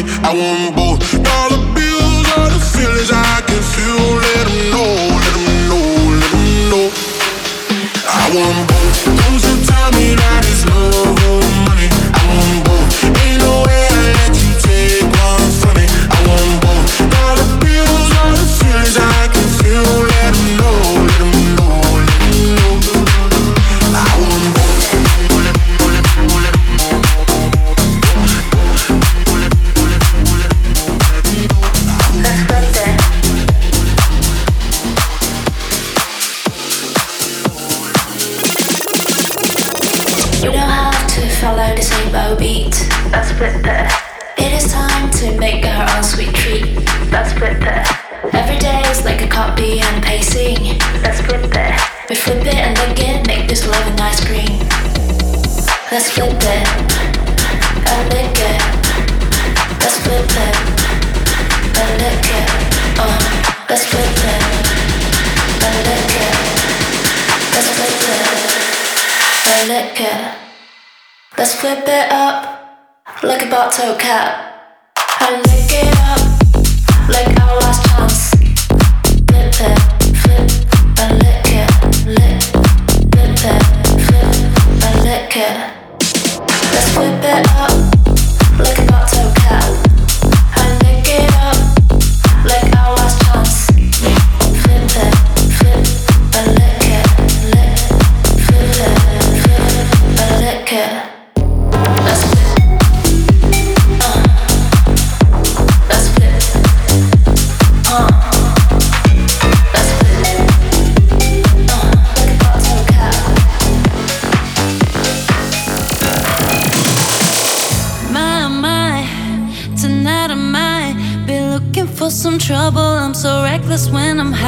I won't like a bottle cap. I lick it up like our last chance. Flip it, flip, I lick it, lick, flip it, flip, I lick it. Let's flip.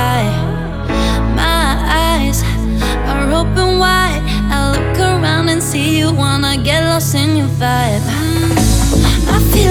high. My eyes are open wide. I look around and see you, wanna get lost in your vibe. I feel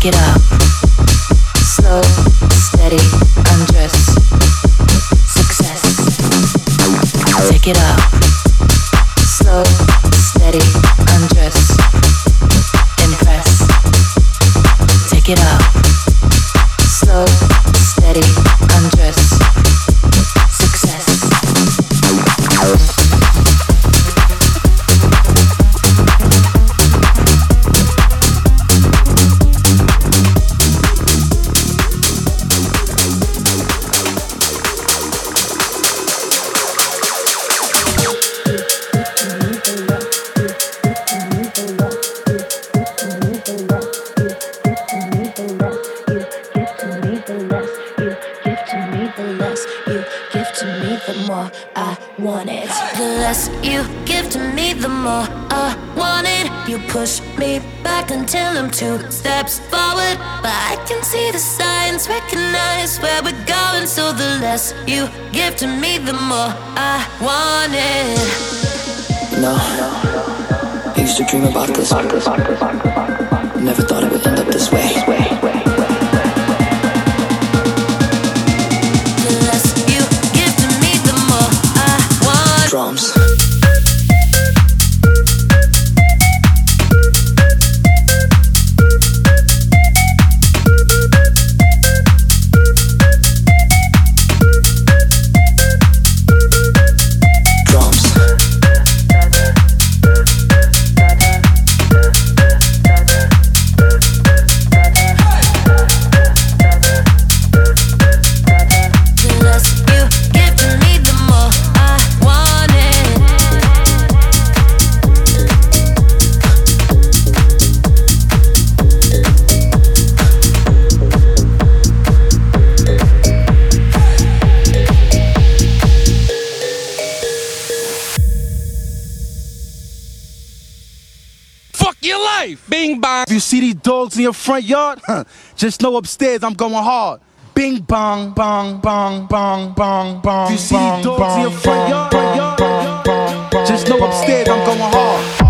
Take it up. Slow, steady, undress. Success. It up. dream about this. In your front yard? Just know upstairs I'm going hard. Bing bong, bong, bong, bong, bong, bong. You see dogs in your front yard? Just know upstairs I'm going hard.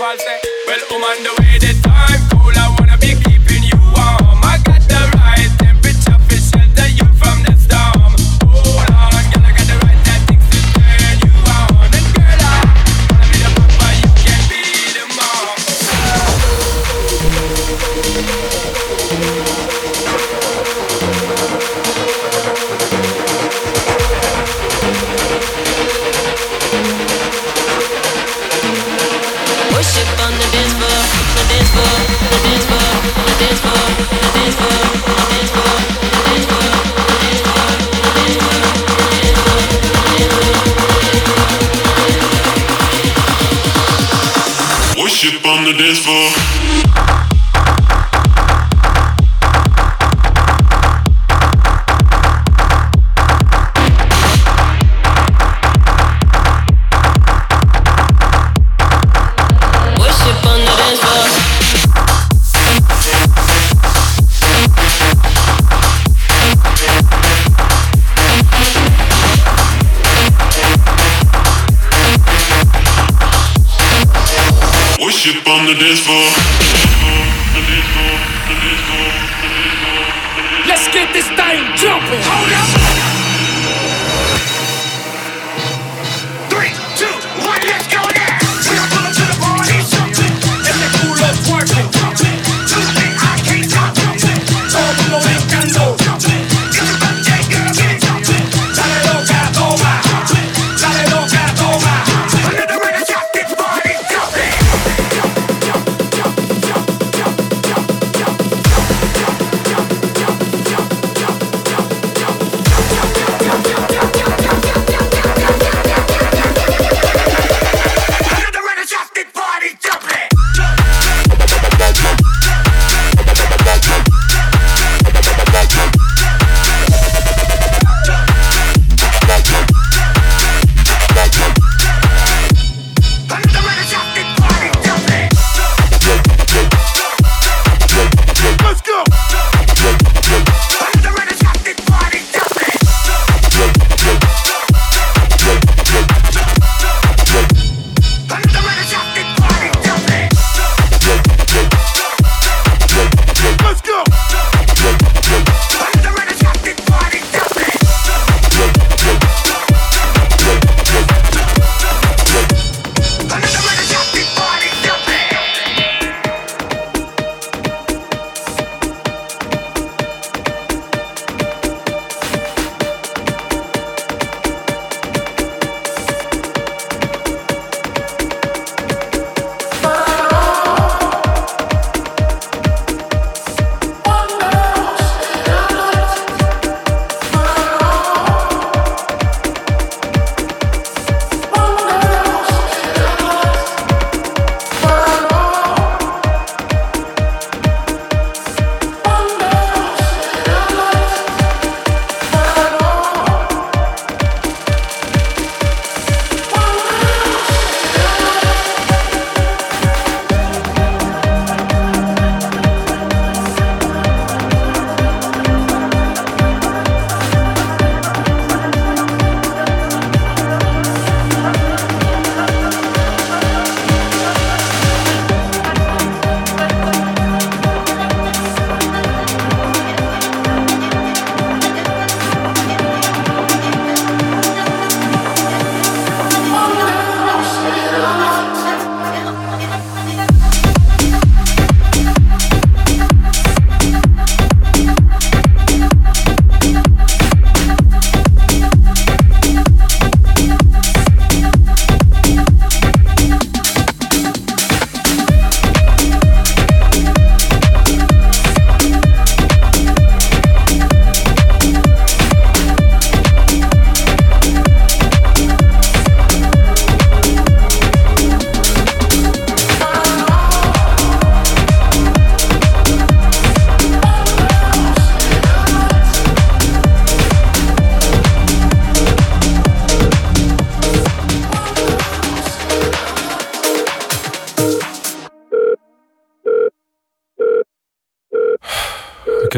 Well, I'm on the way that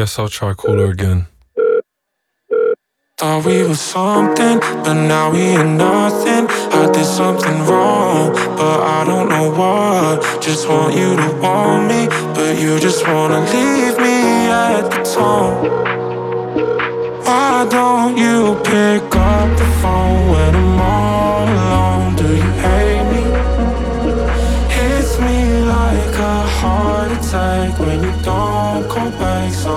guess I'll try call her again. Thought we were something, but now we are nothing. I did something wrong, but I don't know what. Just want you to want me, but you just wanna leave me at the tone. Why don't you pick up the phone when I'm all alone? Do you hate me? Hits me like a heart attack when you don't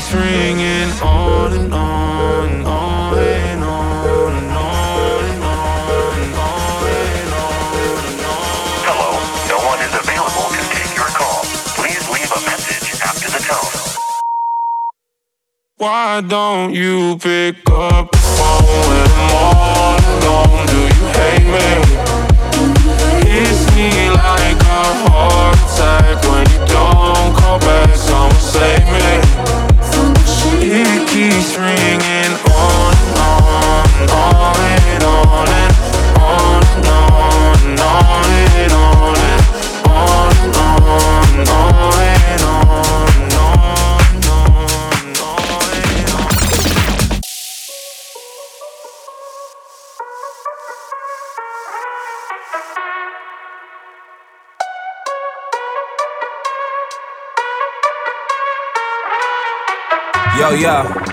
keeps ringing on and on, on and on. Hello, no one is available to take your call. Please leave a message after the tone. Why don't you pick up the phone when I'm all alone? Do you hate me? Hits me like a heart attack when you don't call back. Someone save me. Keeps ringing on and on and on and on and on and on and on and on and on and on and on and on and on and on and on and on. Yo, yo,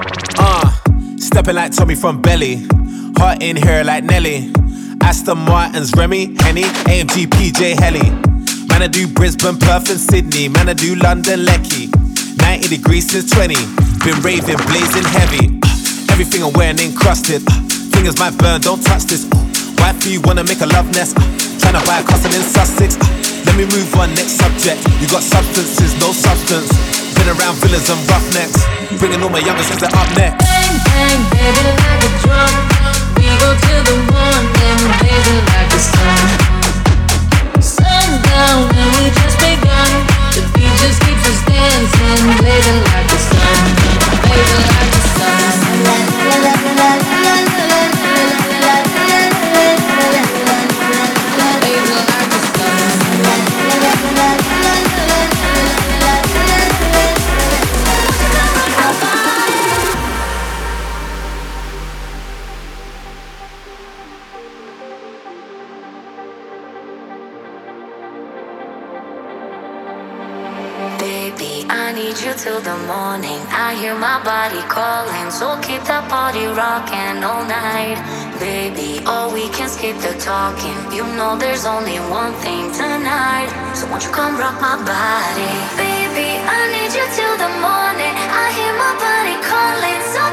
stepping like Tommy from Belly, heart in here like Nelly. Aston Martin's Remy, Henny, AMG, PJ Helly. Man, I do Brisbane, Perth, and Sydney. Man, I do London, Lecky. 90 degrees since 20. Been raving, blazing heavy. Everything I'm wearing encrusted. Fingers might burn, don't touch this. Wifey, you wanna make a love nest? Tryna buy a castle in Sussex. Let me move on, next subject. You got substances, no substance. Been around villas and roughnecks. Bringing all my youngest cause they're up next. Bang, bang, baby, like a drum. We go till the morning, baby, like the sun. Sundown, and we just begun. The beat just keeps us dancing, baby, like the sun. Baby, like oh, we can skip the talking. You know there's only one thing tonight. So won't you come rock my body? Baby, I need you till the morning. I hear my body calling, so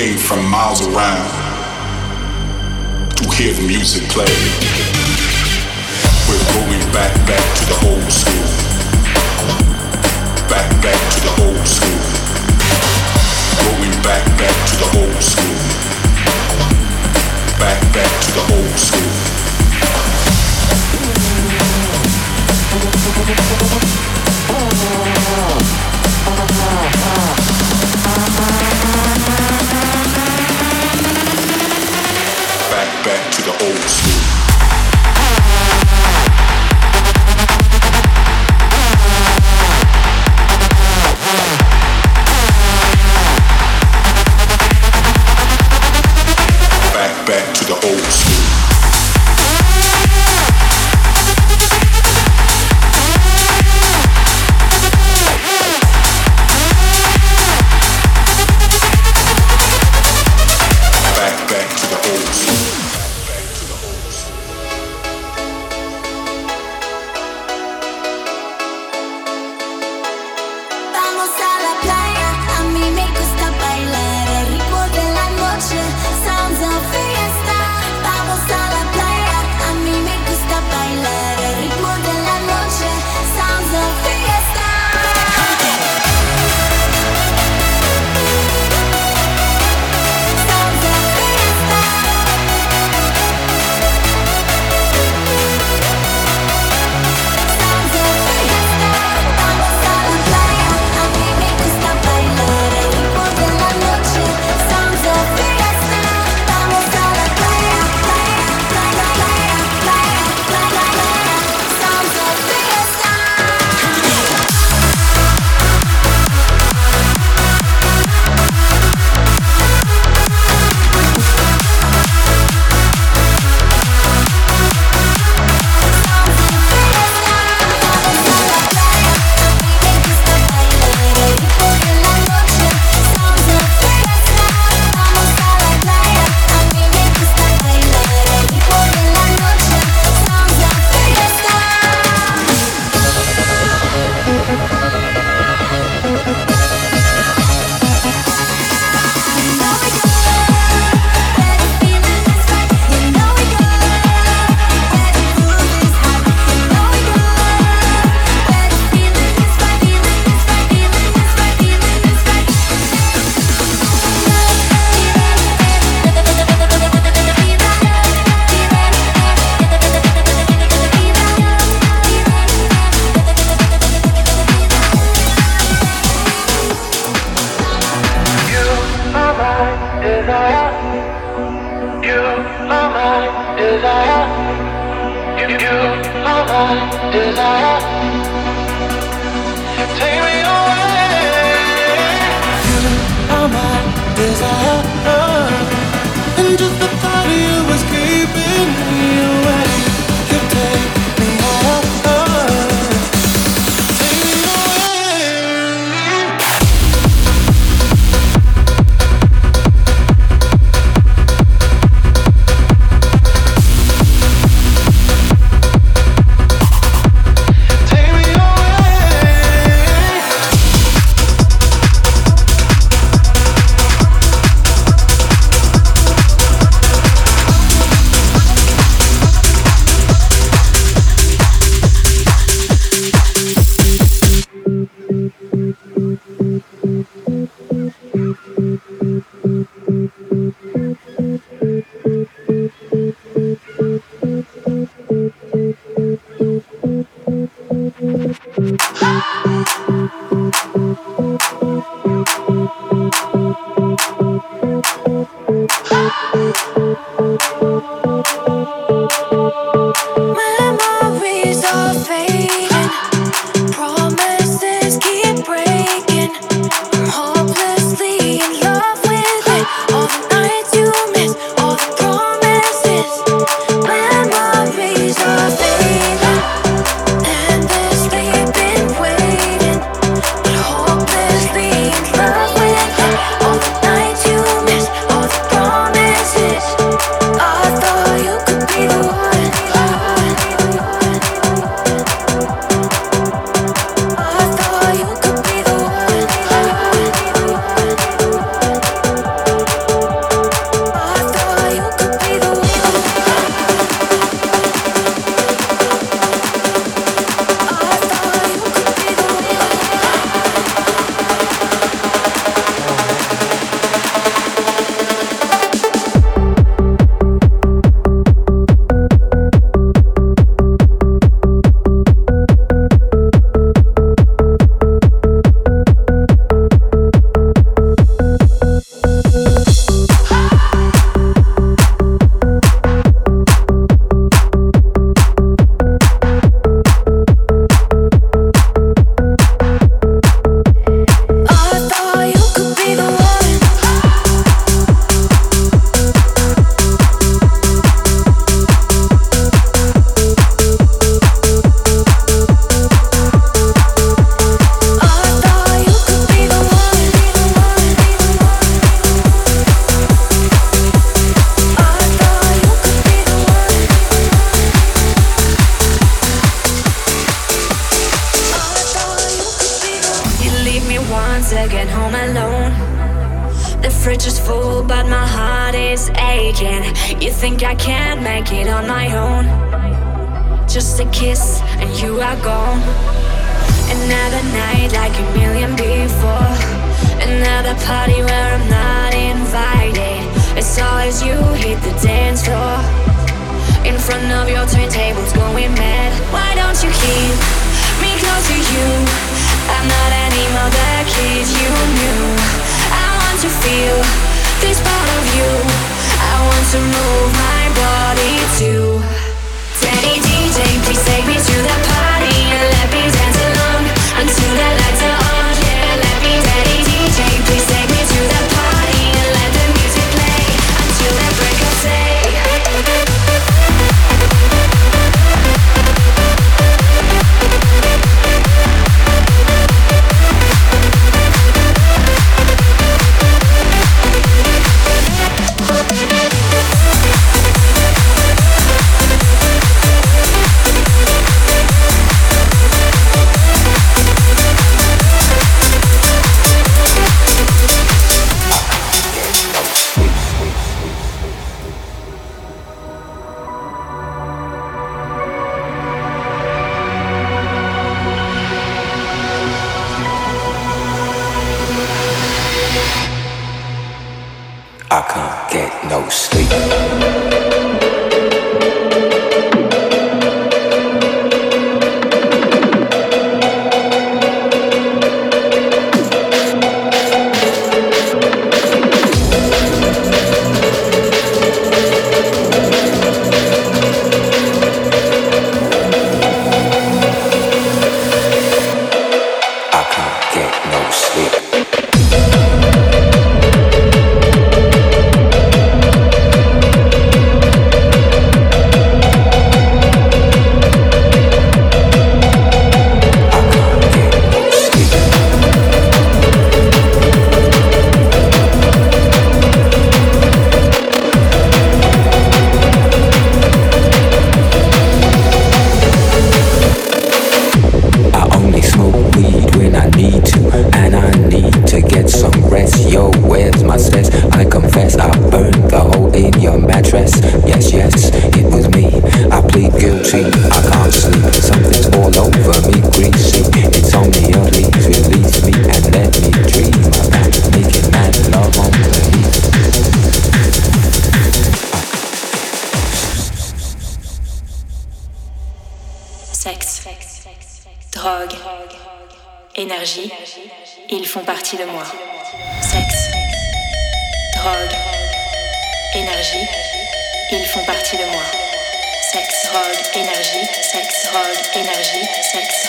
came from miles around to hear the music play. We're going back, back to the old school. Back, back to the old school. Going back, back to the old school. Back, back to the old school. Back, back back to the old school. Back, back to the old school.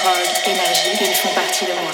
Drogue, énergie, ils font partie de moi.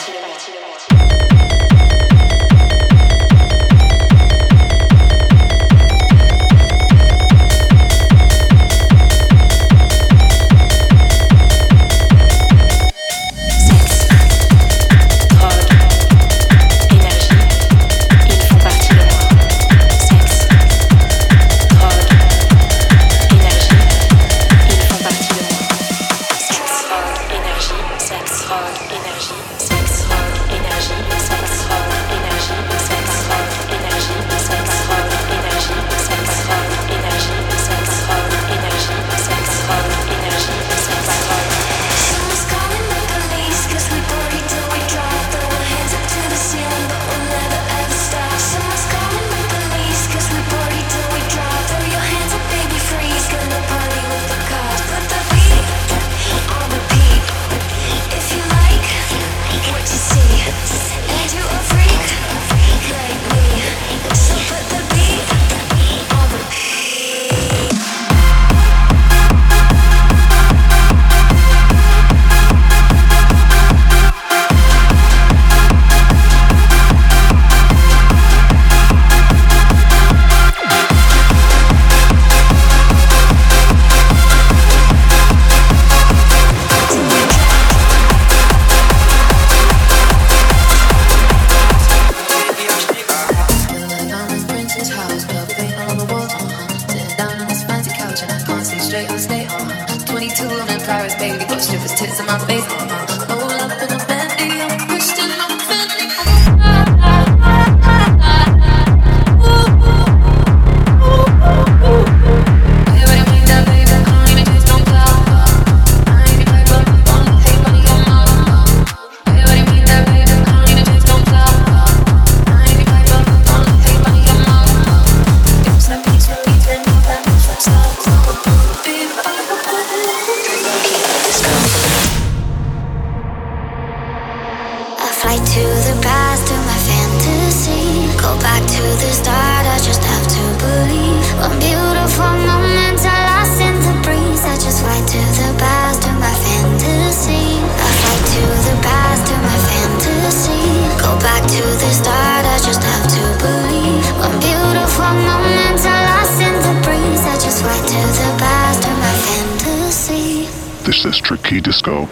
disco.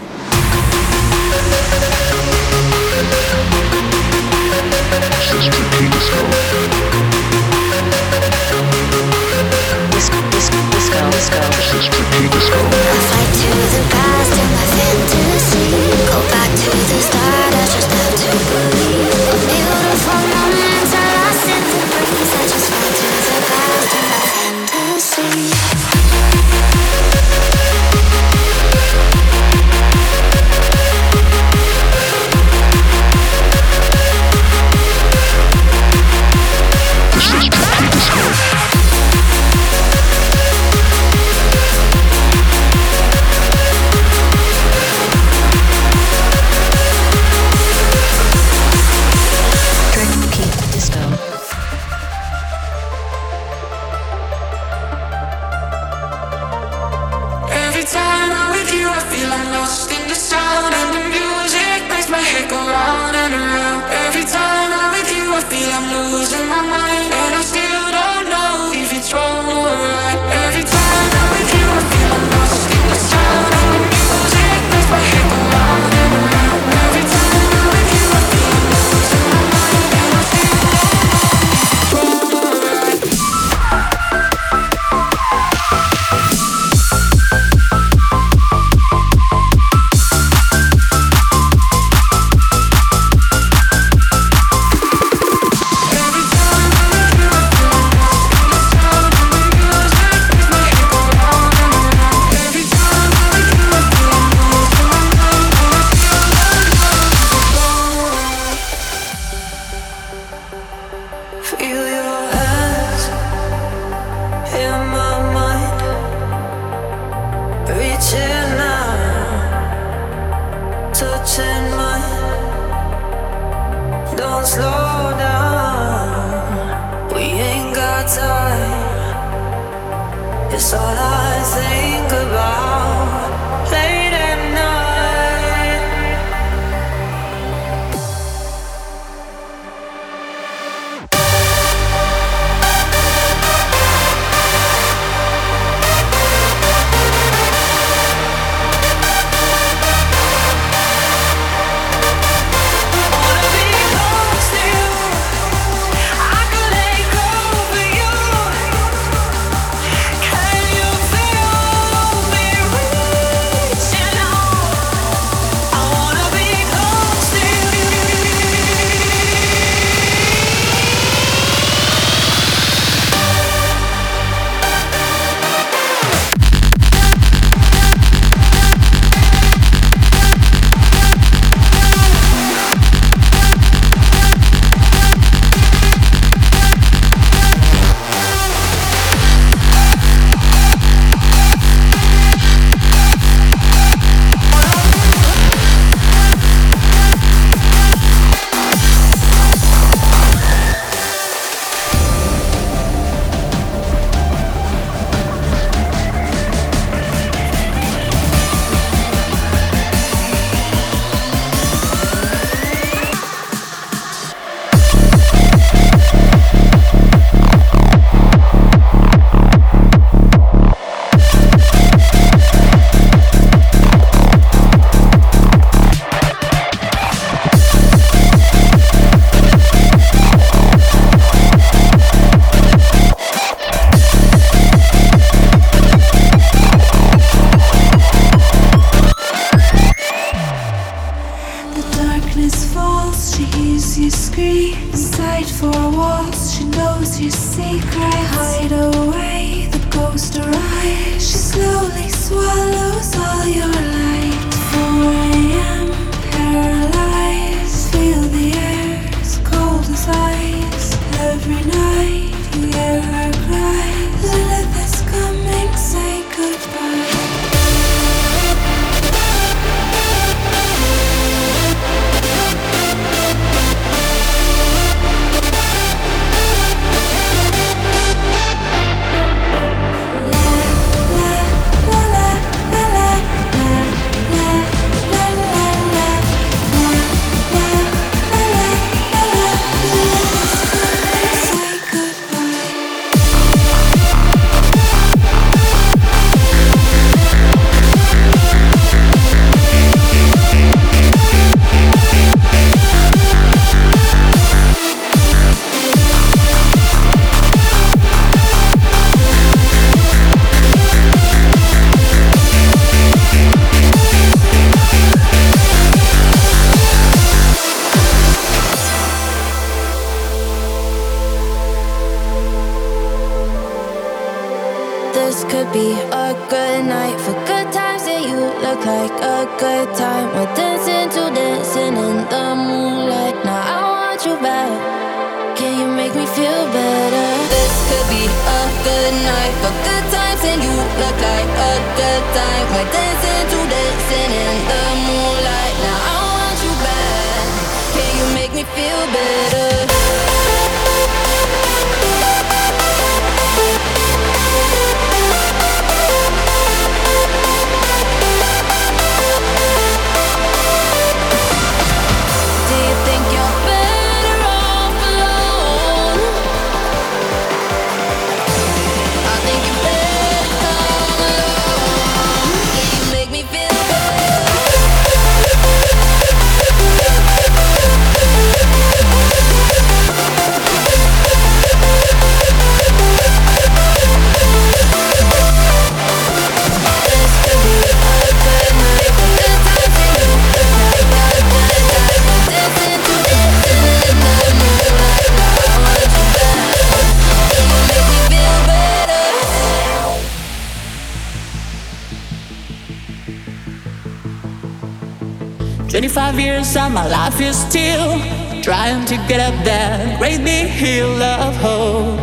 25 years and my life is still trying to get up that great big hill of hope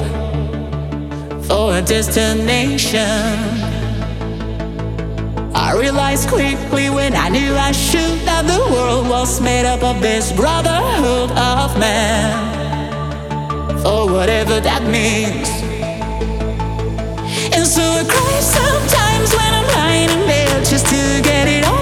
for a destination. I realized quickly when I knew I should that the world was made up of this brotherhood of man, for whatever that means. And so I cry sometimes when I'm lying in bed just to get it all.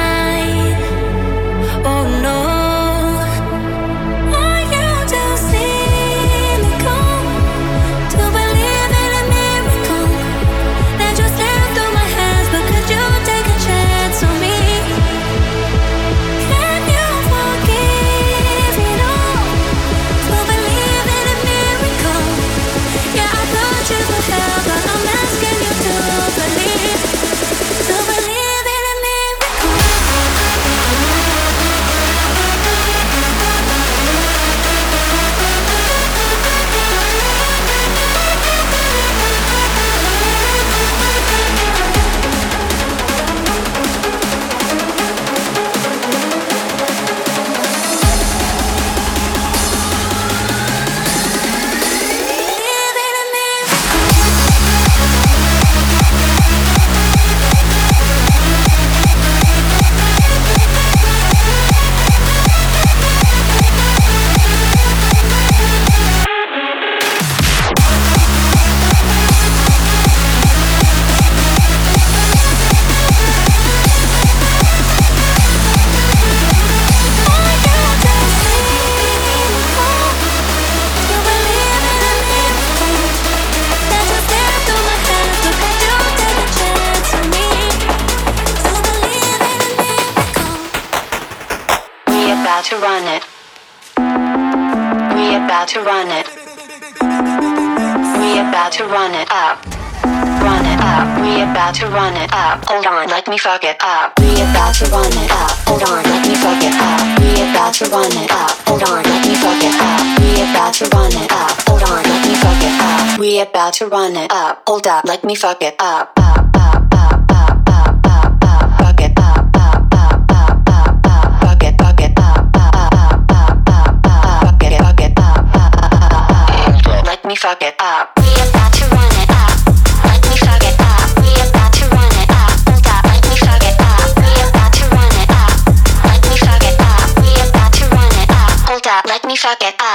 Run it. We about to run it. We about to run it up. Run it up. We about to run it up. Hold on, let me fuck it up. We about to run it up. Hold on, let me fuck it up. We about to run it up. Hold on, let me fuck it up. We about to run it up. Hold on, let me fuck it up. We about to run it up. Hold up, let me fuck it up, up, me fuck it up. About to run it up. Let me fuck it up. We about to run it up. Hold up, let me fuck it up. We about to run it up. Let me fuck it up. We about to run it up. Hold up, let me fuck it up.